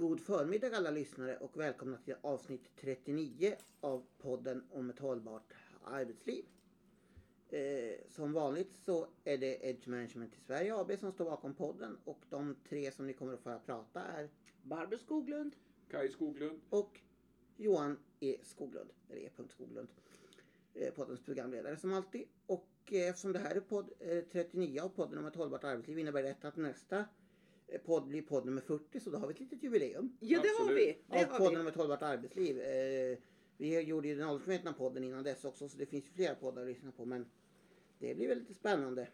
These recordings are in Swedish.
God förmiddag alla lyssnare och välkomna till avsnitt 39 av podden om ett hållbart arbetsliv. Eh, som vanligt så är det Edge Management i Sverige AB som står bakom podden och de tre som ni kommer att få prata är Barbro Skoglund. Kaj Skoglund. och Johan E Skoglund, eller E. Skoglund, eh, poddens programledare som alltid. Och eh, eftersom det här är podd eh, 39 av podden om ett hållbart arbetsliv innebär detta att nästa eh, podd blir podd nummer 40 så då har vi ett litet jubileum. Ja, det har Absolut. vi. Det av har podden vi. om ett hållbart arbetsliv. Eh, vi gjorde ju den åldersmedvetna podden innan dess också så det finns ju flera poddar att lyssna på men det blir väldigt spännande.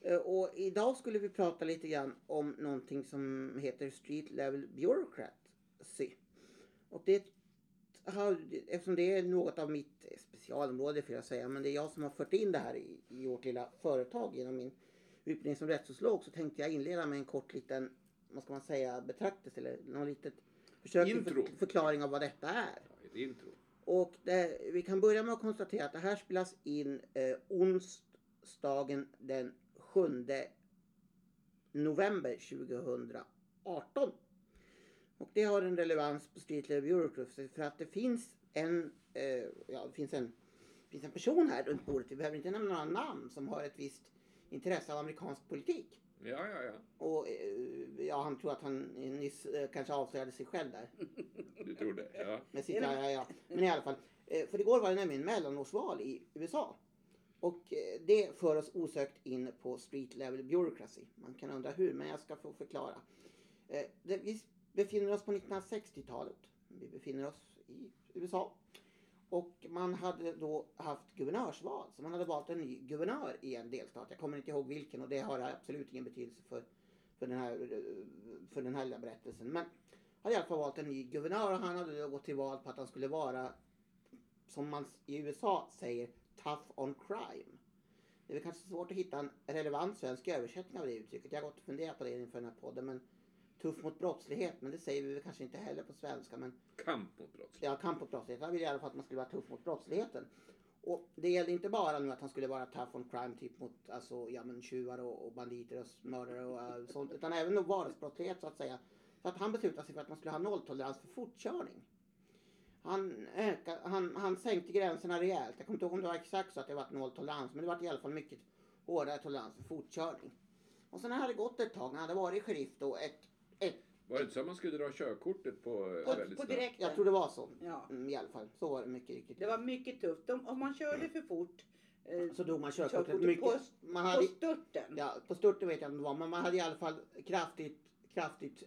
Eh, och idag skulle vi prata lite grann om någonting som heter Street Level Bureaucracy. Och det har, eftersom det är något av mitt specialområde får jag säga men det är jag som har fört in det här i, i vårt lilla företag genom min utbildning som rättssociolog så tänkte jag inleda med en kort liten, vad ska man säga, betraktelse eller någon litet försök till Intro. för, förklaring av vad detta är. Ja, ett intro. Och det, vi kan börja med att konstatera att det här spelas in eh, onsdagen den 7 november 2018. Och det har en relevans på Street Level Bureaucracy för att det finns en, eh, ja, det finns en, det finns en person här runt bordet, vi behöver inte nämna några namn, som har ett visst intresse av amerikansk politik. Ja, ja, ja. Och eh, ja, han tror att han nyss eh, kanske avslöjade sig själv där. Du tror det? Ja. Men, sitter, ja, ja, ja. Men i alla fall. Eh, för igår var det nämligen mellanårsval i USA. Och det för oss osökt in på street level bureaucracy. Man kan undra hur, men jag ska få förklara. Vi befinner oss på 1960-talet. Vi befinner oss i USA. Och man hade då haft guvernörsval. Så man hade valt en ny guvernör i en delstat. Jag kommer inte ihåg vilken och det har absolut ingen betydelse för, för, den, här, för den här lilla berättelsen. Men hade i alla fall valt en ny guvernör och han hade då gått till val på att han skulle vara, som man i USA säger, tough on crime. Det är väl kanske svårt att hitta en relevant svensk översättning av det uttrycket. Jag har gått och funderat på det inför den här podden. Men tuff mot brottslighet, men det säger vi kanske inte heller på svenska. Men Kamp mot brottslighet. ja, kamp mot brottslighet. Jag vill i alla fall att man skulle vara tuff mot brottsligheten. Och det gällde inte bara nu att han skulle vara tough on crime, typ mot alltså, ja, men tjuvar och, och banditer och mördare och äh, sånt. Utan även då vardagsbrottslighet så att säga. Så att han beslutade sig för att man skulle ha nolltolerans för fortkörning. Han, ökade, han, han sänkte gränserna rejält. Jag kommer inte ihåg om det var exakt så att det var nolltolerans, men det var i alla fall mycket hårdare tolerans för fortkörning. Och sen har det gått ett tag, när han hade varit sheriff då, ett Var det inte så att man skulle dra körkortet på, eh, På, väldigt på direkten. jag tror det var så. Ja. Mm, I alla fall, så var det mycket riktigt. Det var mycket tufft. De, om man körde för fort eh, Så drog man körkortet körkortet mycket. på, man på hade, störten. ja, på störten vet jag inte vad, men man hade i alla fall kraftigt, kraftigt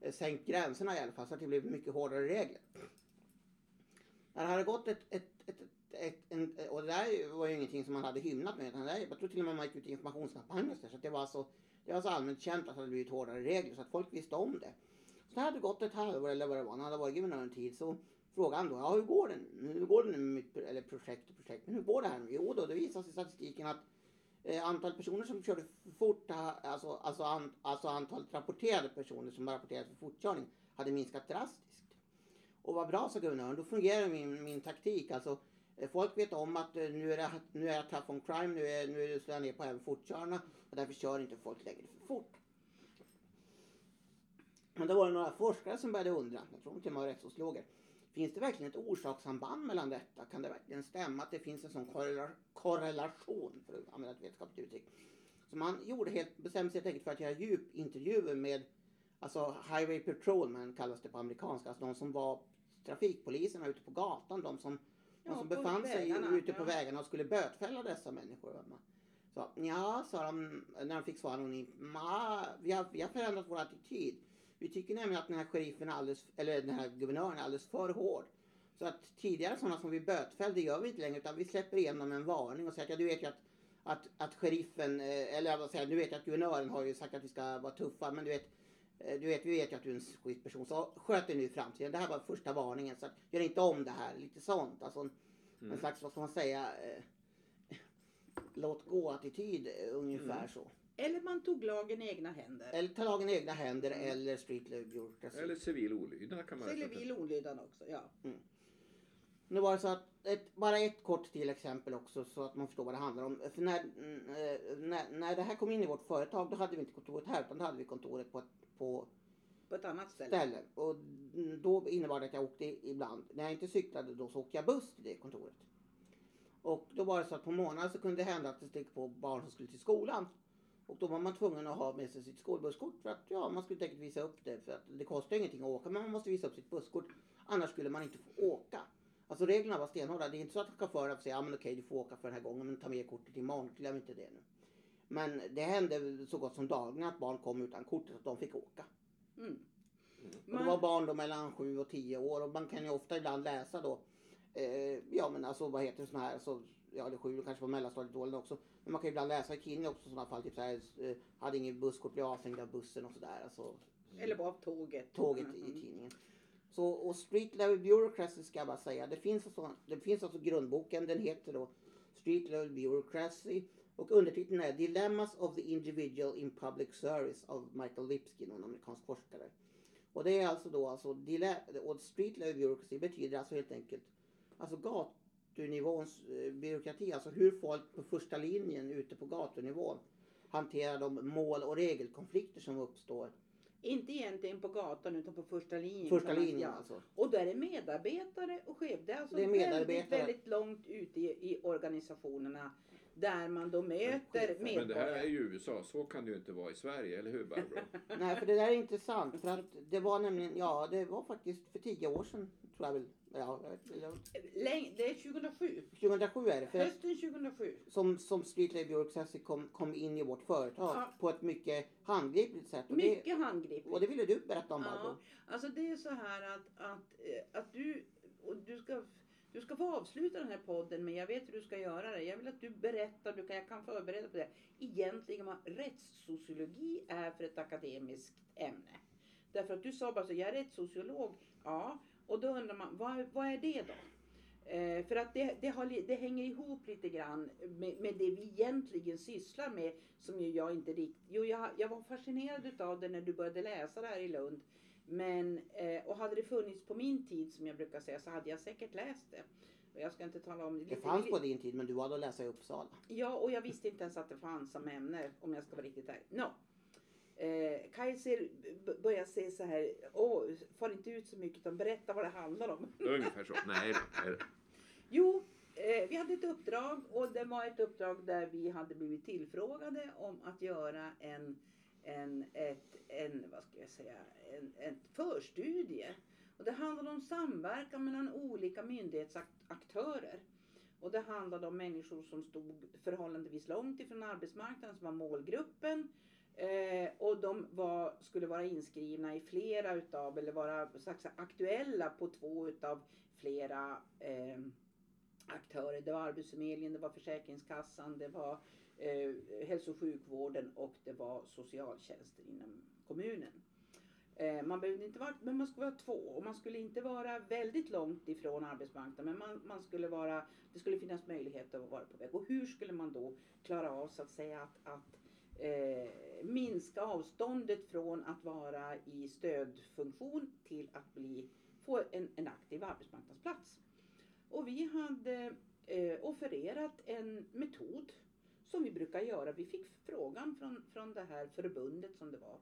eh, sänkt gränserna i alla fall så att det blev mycket hårdare regler. När det hade gått ett, ett, ett, ett, ett en, och det där var ju ingenting som man hade hymlat med. Utan det där, jag tror till och med man gick ut i informationskampanjer så, det var så, det var så alltså allmänt känt att det hade blivit hårdare regler så att folk visste om det. Så det hade gått ett halvår eller vad det var, när han hade varit guvernör en tid så frågade han då, ja hur går det nu? Hur går det nu med mitt, eller projekt och projekt, men hur går det här nu? Jo då, det visar sig i statistiken att eh, antal personer som körde för fort, eh, alltså, alltså, an, alltså antalet rapporterade personer som rapporterade för fortkörning hade minskat drastiskt. Och vad bra sa guvernören, då fungerar min, min taktik. Alltså, folk vet om att eh, nu är, det, nu är jag tough on crime, nu, är, nu är det slår jag ner på även fortkörarna och därför kör inte folk längre för fort. Men då var det några forskare som började undra, jag tror till och med var rättssociologer. Finns det verkligen ett orsakssamband mellan detta? Kan det verkligen stämma att det finns en sån korrela- korrelation, för att använda ett vetenskapligt uttryck? Så man gjorde helt, bestämde sig helt enkelt för att göra djupintervjuer med alltså Highway Patrolman kallas det på amerikanska, alltså de som var trafikpoliserna ute på gatan, de som, Ja, som befann sig vägarna, ute på ja. vägarna och skulle bötfälla dessa människor. Så, ja, sa de när de fick svar anonymt, "Ma, vi har, vi har förändrat vår attityd. Vi tycker nämligen att den här sheriffen alldeles, eller den här guvernören är alldeles för hård. Så att tidigare sådana som vi bötfällde gör vi inte längre utan vi släpper igenom en varning och säger att ja, du vet ju att, att, att sheriffen, eh, eller vad säger, du vet att guvernören har ju sagt att vi ska vara tuffa men du vet du vet, vi vet ju att du är en schysst person, så sköt dig nu i framtiden. Det här var första varningen, så gör inte om det här. Lite sånt. Alltså en, en slags, vad ska man säga, eh, låt gå-attityd eh, ungefär så. Eller man tog lagen i egna händer. Eller ta lagen i egna händer eller street bureaucracy. Eller civil olydnad kan man översätta. vill olydnad också. Ja. Nu var det så att, ett, bara ett kort till exempel också så att man förstår vad det handlar om. För när, eh, när, när det här kom in i vårt företag då hade vi inte kontoret här utan då hade vi kontoret på, på på ett annat ställe. ställen. Och då innebar det att jag åkte ibland. När jag inte cyklade då så åkte jag buss till det kontoret. Och då var det så att på morgonen så kunde det hända att det steg på barn som skulle till skolan. Och då var man tvungen att ha med sig sitt skolbusskort för att ja, man skulle säkert visa upp det. För att det kostar ingenting att åka men man måste visa upp sitt busskort. Annars skulle man inte få åka. Alltså reglerna var stenhårda. Det är inte så att chauffören säger ja men okej du får åka för den här gången men ta med kortet imorgon. Glöm inte det nu. Men det hände så gott som dagligen att barn kom utan kortet att de fick åka. Mm. Och det var barn då mellan 7 och 10 år och man kan ju ofta ibland läsa då, eh, ja men alltså vad heter det såna här, så, ja eller 7 kanske på mellanstadiet då också. Men man kan ju ibland läsa i tidningen också i sådana fall, typ så här, eh, hade ingen busskort, blev avstängd av bussen och sådär. Alltså Eller på tåget. tåget Mm. i tidningen. Så, och Street Level Bureaucracy ska jag bara säga, det finns, alltså, det finns alltså grundboken, den heter då Street Level Bureaucracy och undertiteln är Dilemmas of the Individual in Public Service av Michael Lipsky, någon amerikansk forskare. Och det är alltså då, alltså, och Street Level Bureaucracy betyder alltså helt enkelt alltså gatunivåns eh, byråkrati, alltså hur folk på första linjen ute på gatunivån hanterar de mål och regelkonflikter som uppstår. Inte egentligen på gatan utan på första linjen. Första linjen alltså. Och där är medarbetare och chef. Det är alltså Det är väldigt, väldigt långt ute i, i organisationerna. Där man då möter chefer. Men det här är medborgare. ju USA, så kan det ju inte vara i Sverige, eller hur Barbro? Nej, för det där är intressant. För att det var nämligen, ja, det var faktiskt för tio år sedan, tror jag väl. Ja, jag vet- eller Läng- Det är 2007. 2007 är det. För Hösten 2007. som, som Street Labor Bureaucracy kom, kom in i vårt företag Ja. på ett mycket handgripligt sätt. Och det, Mycket handgripligt. och det ville du berätta om, Barbro. Ja, alltså det är så här att, att, eh, att du, och du ska du ska få avsluta den här podden men jag vet hur du ska göra det. Jag vill att du berättar, du kan, jag kan förbereda på det. Egentligen vad rättssociologi är för ett akademiskt ämne. Därför att du sa bara så, jag är rättssociolog. Ja, och då undrar man, vad, vad är det då? Eh, för att det, det, har, det hänger ihop lite grann med, med det vi egentligen sysslar med. Som ju jag inte riktigt... Jo, jag, jag var fascinerad utav det när du började läsa det här i Lund. Men, eh, och hade det funnits på min tid som jag brukar säga så hade jag säkert läst det. Och jag ska inte tala om Det fanns på din tid, men du hade att läsa i Uppsala. Ja, och jag visste inte ens att det fanns som ämne om jag ska vara riktigt ärlig. No. Eh, Kaiser börjar säga så här, åh, far inte ut så mycket utan berätta vad det handlar om. Ungefär så. Nej, nej. Jo, eh, vi hade ett uppdrag och det var ett uppdrag där vi hade blivit tillfrågade om att göra en, en, ett, en vad ska jag säga, en, en förstudie. Och det handlade om samverkan mellan olika myndighetsaktörer. Och det handlade om människor som stod förhållandevis långt ifrån arbetsmarknaden som var målgruppen. Eh, och de var, skulle vara inskrivna i flera utav, eller vara så att säga, aktuella på två utav flera eh, aktörer. Det var Arbetsförmedlingen, det var Försäkringskassan, det var eh, hälso och sjukvården och det var socialtjänsten inom kommunen. Eh, man behövde inte vara, men man skulle vara två och man skulle inte vara väldigt långt ifrån arbetsmarknaden men man, man skulle vara, det skulle finnas möjlighet att vara på väg. Och hur skulle man då klara av så att säga att, att eh, minska avståndet från att vara i stödfunktion till att bli, få en, en aktiv arbetsmarknadsplats. Och vi hade eh, offererat en metod som vi brukar göra. Vi fick frågan från, från det här förbundet som det var.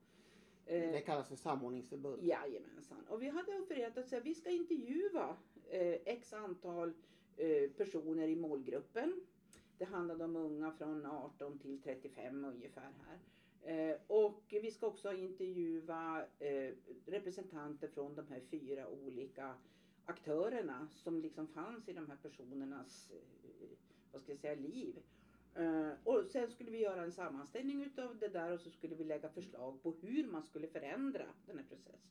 Eh, Det kallas för samordningsförbund. Jajamensan. Och vi hade offererat att säga, vi ska intervjua eh, x antal eh, personer i målgruppen. Det handlade om unga från 18 till 35 ungefär här. Eh, och vi ska också intervjua eh, representanter från de här fyra olika aktörerna som liksom fanns i de här personernas vad ska jag säga, liv. Eh, och sen skulle vi göra en sammanställning utav det där och så skulle vi lägga förslag på hur man skulle förändra den här processen.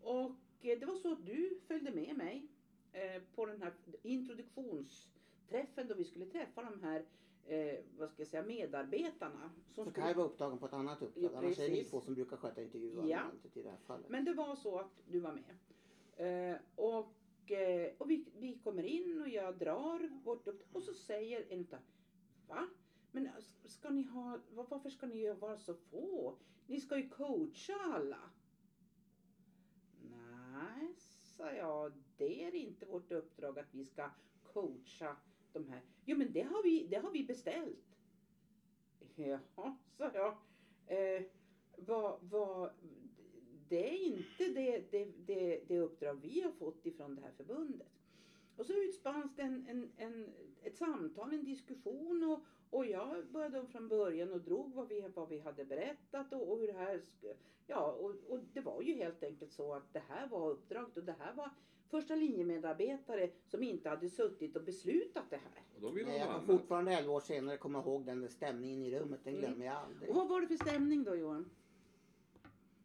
Och eh, det var så att du följde med mig eh, på den här introduktionsträffen då vi skulle träffa de här vad ska jag säga, medarbetarna. Som Så skulle... Kaj var upptagen på ett annat uppdrag. Ja, Annars är det ni två som brukar sköta intervjuer. Ja. I det här fallet. Men det var så att du var med. Och och vi, vi kommer in och jag drar vårt upp och så säger en utav Va? Men ska ni ha, varför ska ni vara så få? Ni ska ju coacha alla. Nej, sa jag, det är inte vårt uppdrag att vi ska coacha de här. Jo men det har vi, det har vi beställt. Jaha, sa jag. Eh, vad, vad, det är inte det, det, det, det uppdrag vi har fått ifrån det här förbundet. Och så utspanns det en, en, en, ett samtal, en diskussion och, och jag började från början och drog vad vi, vad vi hade berättat och, och hur det här Ja, och, och det var ju helt enkelt så att det här var uppdraget och det här var första linjemedarbetare som inte hade suttit och beslutat det här. Och de vill Nej, ha jag kan fortfarande 11 år senare komma ihåg den där stämningen i rummet. Den glömmer jag aldrig. Och vad var det för stämning då Johan?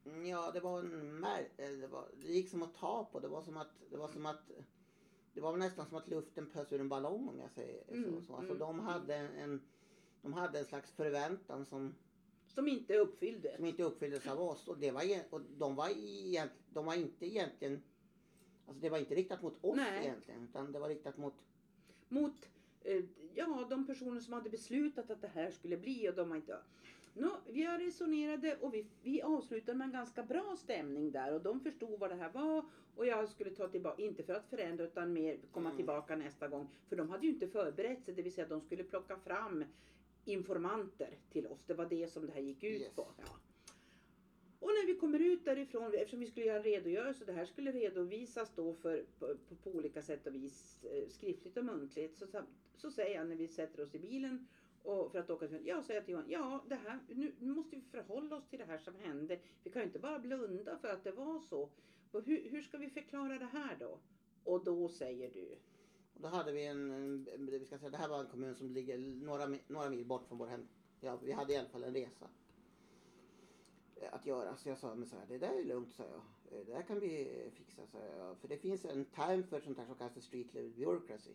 Mm, Ja, det var en mär- eh, det, var, det gick som att ta på. Det var som att, det var som att det var nästan som att luften pös ur en ballong om jag säger. Mm, så. Alltså, mm, de, hade en, de hade en slags förväntan som, Som inte uppfyllde. som inte uppfylldes av oss. Och, det var, och de, var egent, de var inte egentligen Alltså det var inte riktat mot oss Nej. egentligen. Utan det var riktat mot mot eh, ja, de personer som hade beslutat att det här skulle bli och de var inte... Nå, vi har resonerade och vi, vi avslutade med en ganska bra stämning där och de förstod vad det här var och jag skulle ta tillbaka, inte för att förändra utan mer komma Mm. tillbaka nästa gång. För de hade ju inte förberett sig, det vill säga de skulle plocka fram informanter till oss. Det var det som det här gick ut Yes. på. Ja. Och när vi kommer ut därifrån, eftersom vi skulle göra en redogörelse, det här skulle redovisas då för, på, på, olika sätt och vis, eh, skriftligt och muntligt, så, så säger jag när vi sätter oss i bilen och för att åka till, jag säger till Johan, ja det här, nu, nu måste vi förhålla oss till det här som hände. Vi kan ju inte bara blunda för att det var så. Hur, hur ska vi förklara det här då? Och då säger du, Och då hade vi en, en, vi ska säga, det här var en kommun som ligger några, några mil bort från vår hem. Ja, vi hade i alla fall en resa att göra. Så jag sa, men så här, det där är lugnt, sa jag. Eh, det där kan vi fixa, sa jag. För det finns en term för sånt här som kallas för street level bureaucracy.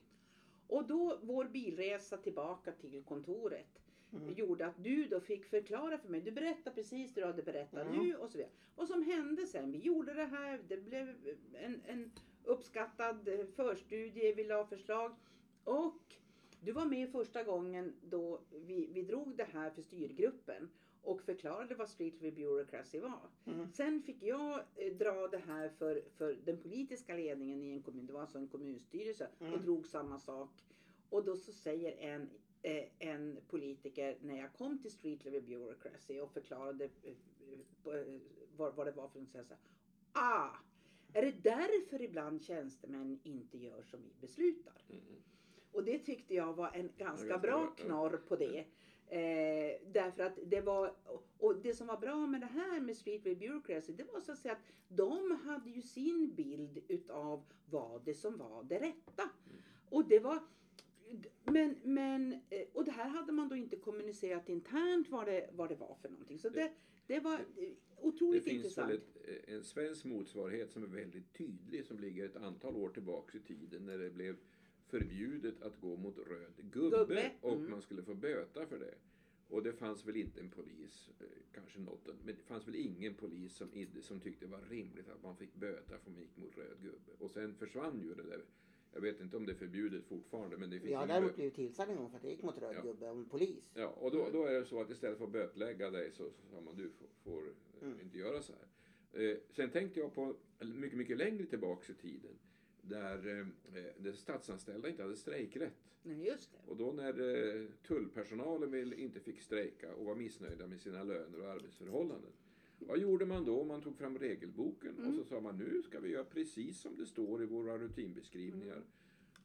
Och då vår bilresa tillbaka till kontoret Mm. gjorde att du då fick förklara för mig. Du berättade precis det du hade berättat Mm. nu och så vidare. Vad som hände sen. Vi gjorde det här. Det blev en, en uppskattad eh, förstudie. Vi la förslag. Och du var med första gången då vi, vi drog det här för styrgruppen och förklarade vad Street Review Bureaucracy var. Mm. Sen fick jag eh, dra det här för, för den politiska ledningen i en kommun. Det var alltså en kommunstyrelse och Mm. drog samma sak. Och då så säger en, eh, en politiker när jag kom till Street Level Bureaucracy och förklarade eh, vad, vad det var för något. Så sa, ah, är det därför ibland tjänstemän inte gör som vi beslutar? Mm. Och det tyckte jag var en ganska bra knorr på det. Eh, därför att det var, och det som var bra med det här med Streetway Bureaucracy, det var så att säga att de hade ju sin bild utav vad det som var det rätta. Mm. Och det var, men, men, eh, och det här hade man då inte kommunicerat internt vad det, vad det var för någonting. Så det, det var eh, Det otroligt finns intressant. väl ett, en svensk motsvarighet som är väldigt tydlig som ligger ett antal år tillbaks i tiden när det blev förbjudet att gå mot röd gubbe, Gubbe, och mm. man skulle få böta för det. Och det fanns väl inte en polis, eh, kanske något, men det fanns väl ingen polis som, som tyckte det var rimligt att man fick böta för man gick mot röd gubbe. Och sen försvann ju det där. Jag vet inte om det är förbjudet fortfarande men det finns Jag har däremot blivit tillsagd en gång för att jag gick mot röd Ja. gubbe av en polis. Ja, och då, då är det så att istället för att bötlägga dig så så sa man du får, får eh, Mm. inte göra så här. Eh, sen tänkte jag på mycket, mycket längre tillbaks i tiden där, eh, där statsanställda inte hade strejkrätt. Nej, just det. Och då när eh, tullpersonalen vill, inte fick strejka och var missnöjda med sina löner och arbetsförhållanden. Vad gjorde man då? Man tog fram regelboken och så sa man nu ska vi göra precis som det står i våra rutinbeskrivningar.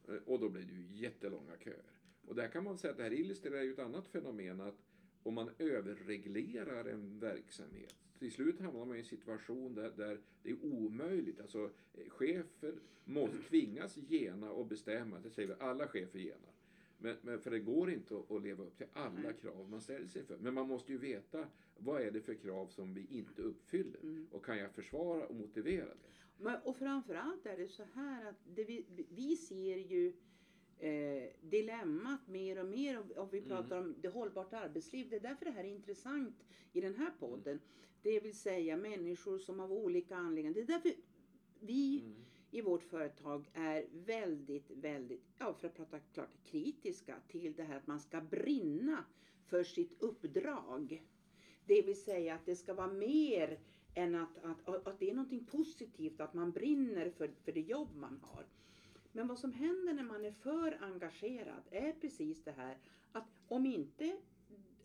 Eh, Och då blev det ju jättelånga köer. Och där kan man säga att det här illustrerar ju ett annat fenomen att om man överreglerar en verksamhet till slut hamnar man i en situation där, där det är omöjligt. Alltså eh, chefer måste tvingas gena och bestämma. Det säger vi alla chefer genar. Men, men för det går inte att, leva upp till alla krav man ställer sig för. Men man måste ju veta vad är det för krav som vi inte uppfyller. Mm. Och kan jag försvara och motivera det? Men, och framförallt är det så här att vi, vi ser ju eh, dilemmat mer och mer om, om vi Mm. pratar om det hållbart arbetsliv. Det är därför det här är intressant i den här podden. Det vill säga människor som av olika anledningar. Det är därför vi Mm. i vårt företag är väldigt, väldigt, ja för att prata klart, kritiska till det här att man ska brinna för sitt uppdrag. Det vill säga att det ska vara mer än att, att, att det är någonting positivt att man brinner för, för det jobb man har. Men vad som händer när man är för engagerad är precis det här att om inte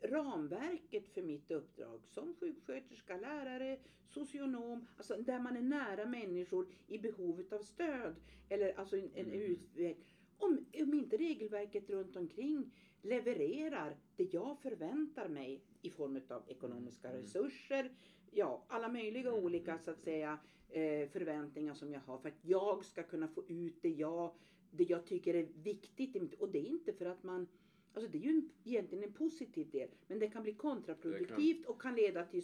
ramverket för mitt uppdrag som sjuksköterska, lärare, socionom, alltså där man är nära människor i behovet av stöd eller alltså en, en Mm. utväg. Om, om inte regelverket runt omkring levererar det jag förväntar mig i form av ekonomiska Mm. resurser, ja alla möjliga Mm. olika så att säga förväntningar som jag har för att jag ska kunna få ut det jag, det jag tycker är viktigt. Och det är inte för att man Alltså det är ju en, egentligen en positiv del, men det kan bli kontraproduktivt och kan leda till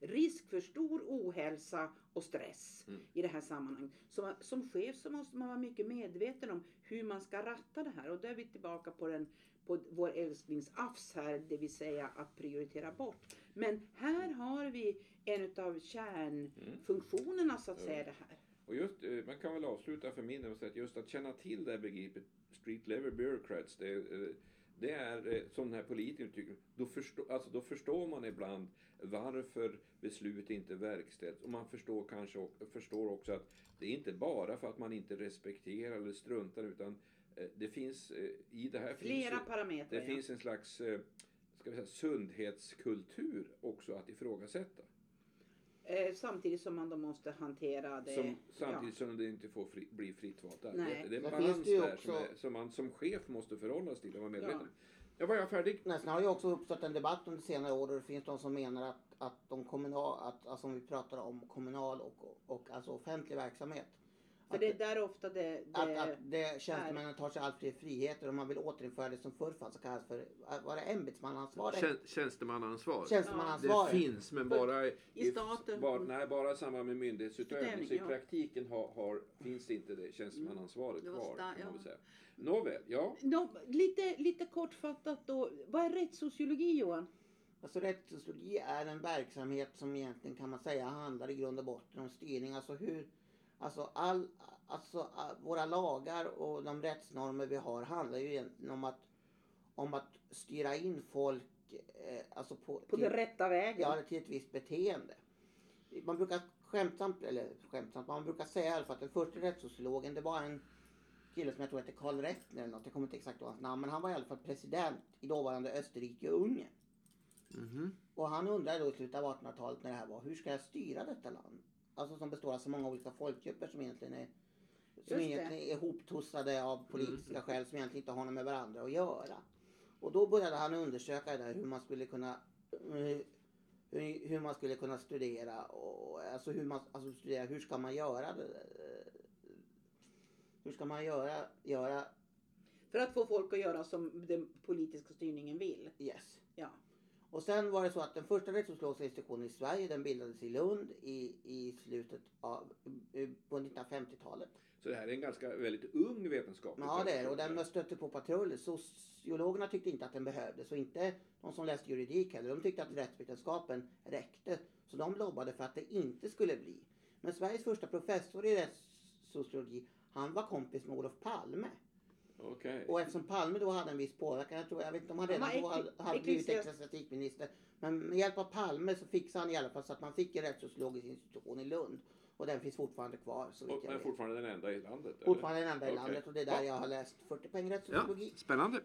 risk för stor ohälsa och stress Mm. i det här sammanhanget. Så, som chef så måste man vara mycket medveten om hur man ska ratta det här och då är vi tillbaka på, den, på vår älsklingsafs här, det vill säga att prioritera bort. Men här har vi en av kärnfunktionerna så att säga det här. Och just, eh, man kan väl avsluta för min del att säga att just att känna till det här begreppet street level bureaucrats, det, eh, det är eh, som den här politikern tycker, då, förstå, alltså, då förstår man ibland varför beslut inte verkställs. Och man förstår kanske och, förstår också att det är inte bara för att man inte respekterar eller struntar utan det finns eh, i det här Flera finns, parametrar. det ja. finns en slags eh, ska vi säga, sundhetskultur också att ifrågasätta. Eh, samtidigt som man då måste hantera det. Som, samtidigt som det inte får fri, bli fritt valt arbete. Det är en Sen balans finns det där också- som, är, som man som chef måste förhålla sig till och vara medveten Ja. om. Ja, var jag färdig? Nästan har ju också uppstått en debatt under senare år och det finns de som menar att, att de kommunal, att, alltså om vi pratar om kommunal och, och alltså offentlig verksamhet. För Att, det är där ofta det... det att, att det, tjänstemännen tar sig allt fler friheter och man vill återinföra det som förr fanns och kallas för, var det ämbetsmannaansvar? Tjän, tjänstemannaansvar. Tjänstemannaansvar. Det finns men bara i, I staten. Bara, nej, bara i samband med myndighetsutövning. Utövning, Så i ja. praktiken har, har, finns inte det tjänstemannaansvaret Det var kvar. ja. säga. Nåväl, ja. Nå, lite, lite kortfattat då. Vad är rättssociologi Johan? Alltså rättssociologi är en verksamhet som egentligen kan man säga handlar i grund och botten om styrning. Alltså hur, alltså all, alltså all, våra lagar och de rättsnormer vi har handlar ju egentligen om att, om att styra in folk eh, alltså på, På till, den rätta vägen? ja, till ett visst beteende. Man brukar skämtsamt, eller skämtsamt, man brukar säga i alla fall att den första rättssociologen det var en kille som jag tror hette Karl Reftner eller något, jag kommer inte exakt ihåg hans namn, men han var i alla fall president i dåvarande Österrike och Ungern. Mhm. Och han undrade då i slutet av 1800-talet när det här var, hur ska jag styra detta land? Alltså som består av så många olika folkgrupper som egentligen är som egentligen är hoptossade av politiska skäl som egentligen inte har något med varandra att göra. Och då började han undersöka det där hur man skulle kunna hur, hur man skulle kunna studera och alltså hur man alltså studera hur ska man göra det hur ska man göra göra För att få folk att göra som den politiska styrningen vill. yes Ja. Och sen var det så att den första rättssociologiska institutionen i Sverige den bildades i Lund i, i slutet av på 1950-talet. Så det här är en ganska väldigt ung vetenskap. Ja det är och den stötte på patrull. Sociologerna tyckte inte att den behövdes och inte de som läste juridik heller. De tyckte att rättsvetenskapen räckte. Så de lobbade för att det inte skulle bli. Men Sveriges första professor i rättssociologi han var kompis med Olof Palme. Okej. Och eftersom Palme då hade en viss påverkan, jag, tror, jag vet inte om han redan då hade, blivit ecklesiastikminister. Men med hjälp av Palme så fixade han i alla fall så att man fick en rättssociologisk institution i Lund. Och den finns fortfarande kvar så Och, men fortfarande den enda i landet? eller? Fortfarande den enda i Okej. landet och det är där Ja. jag har läst 40 poäng Ja, rättssociologi. spännande.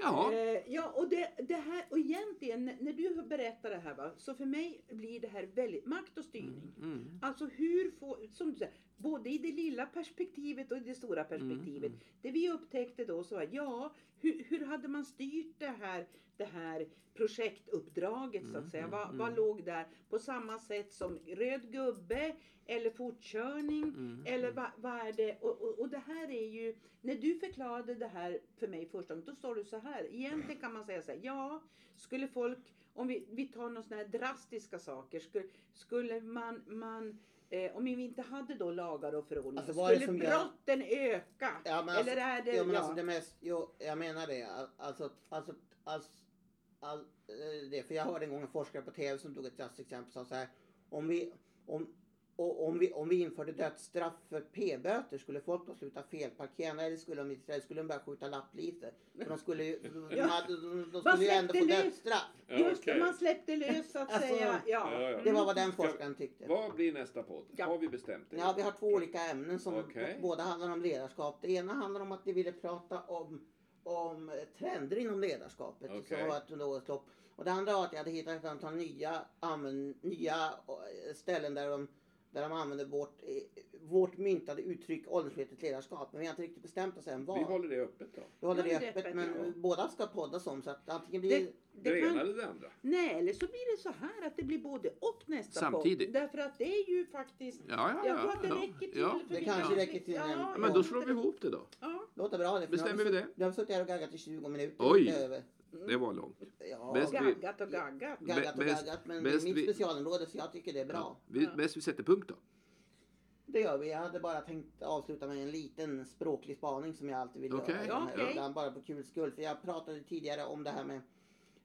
Jaha. Eh, ja, och det, det här, och egentligen när- du berättar det här va, så för mig blir det här väldigt makt och styrning. Mm. Alltså hur får, som du säger, både i det lilla perspektivet och i det stora perspektivet. Mm, Det vi upptäckte då så var, ja, hur, hur hade man styrt det här, det här projektuppdraget så att säga? Mm, vad, mm, vad mm. låg där? På samma sätt som röd gubbe eller fortkörning Mm. eller vad, vad är det? Och, och, och det här är ju, när du förklarade det här för mig första gången, då sa du så här. Egentligen kan man säga så här, ja, skulle folk, om vi, vi tar några sådana här drastiska saker, skulle, skulle man, man eh, om vi inte hade då lagar och förordningar, Alltså, skulle som gör- brotten öka? Ja, men alltså, Eller är det, jo, men ja, alltså det mest, jo, jag menar det. Al- Alltså, alltså, alltså, all, eh, det. För jag hörde en gång en forskare på TV som tog ett drastiskt exempel och sa så här. Om vi, om, och om, vi, om vi införde dödsstraff för p-böter skulle folk då sluta felparkera? Nej det skulle de inte. Skulle de börja skjuta lappliser. För de skulle ju, de, Ja. hade, de, de skulle ju ändå få lös? dödsstraff. Ja, just okej. man släppte lös så att Alltså, säga. Ja. ja, ja. Det var vad den Ska- forskaren tyckte. Vad blir nästa podd? Ja. Har vi bestämt det? Ja, vi har två olika ämnen som Okej. båda handlar om ledarskap. Det ena handlar om att vi ville prata om om trender inom ledarskapet. Under årets lopp. Och det andra var att jag hade hittat ett antal nya, använd, nya eh, ställen där de, där de använder vårt, eh, vårt myntade uttryck åldersmedvetet ledarskap. Men vi har inte riktigt bestämt oss än vad. Vi håller det öppet då. Vi håller det öppet, öppet, men ja. båda ska poddas om så att antingen blir Det, Det, det ena kan, eller det andra. nej, eller så blir det så här att det blir både och nästa Samtidigt. podd. Därför att det är ju faktiskt Ja, ja, Jag tror ja. att det ja, räcker till. ja. för Det kanske kan- räcker till en- Ja, men då slår vi ihop det då. Ja, Låter bra det. Bestämmer vi det? Nu har vi suttit här och gaggat i 20 minuter. Oj. Det var långt. Ja, Bäst vi- gaggat och gaggat. gaggat och bäst- gaggat. Men det är mitt vi- specialområde så jag tycker det är bra. Ja. Vi, bäst vi sätter punkt då. Det gör vi. Jag hade bara tänkt avsluta med en liten språklig spaning som jag alltid vill Okej. göra. Ja. Ibland bara på kul skull. För jag pratade tidigare om det här med,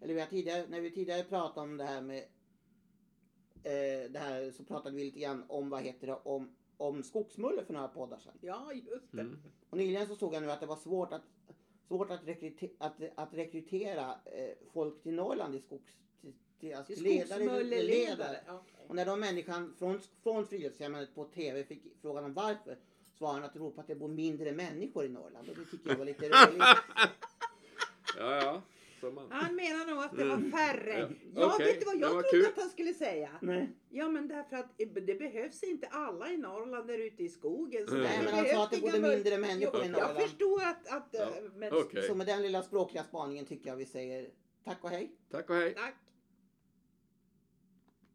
eller vi har tidigare, när vi tidigare pratade om det här med, eh, det här så pratade vi lite grann om, vad heter det, om, om skogsmulle för några poddar sedan. Ja, just det. Mm. Och nyligen så såg jag nu att det var svårt att, svårt att, rekryte, att, att rekrytera eh, folk till Norrland i skogs, till, till, alltså Till ledare, skogsmulleledare. Ja. och när då människan från, från Friluftsfrämjandet på TV fick frågan om varför svarade han att det beror på att det bor mindre människor i Norrland. Och det tycker jag var lite roligt. Ja, ja. Som man. Han menar nog att det var Mm. färre. Ja, Ja, okej. vet du vad jag trodde kul. att han skulle säga? Nej. Ja, men därför att det behövs inte alla i Norrland där ute i skogen. Så Nej, därför men han sa behövs att det bodde mindre människor Jo, i Jag Norrland. förstår att... att Ja, eh, men, Okej. Så med den lilla språkliga spaningen tycker jag vi säger tack och hej. Tack och hej. Tack.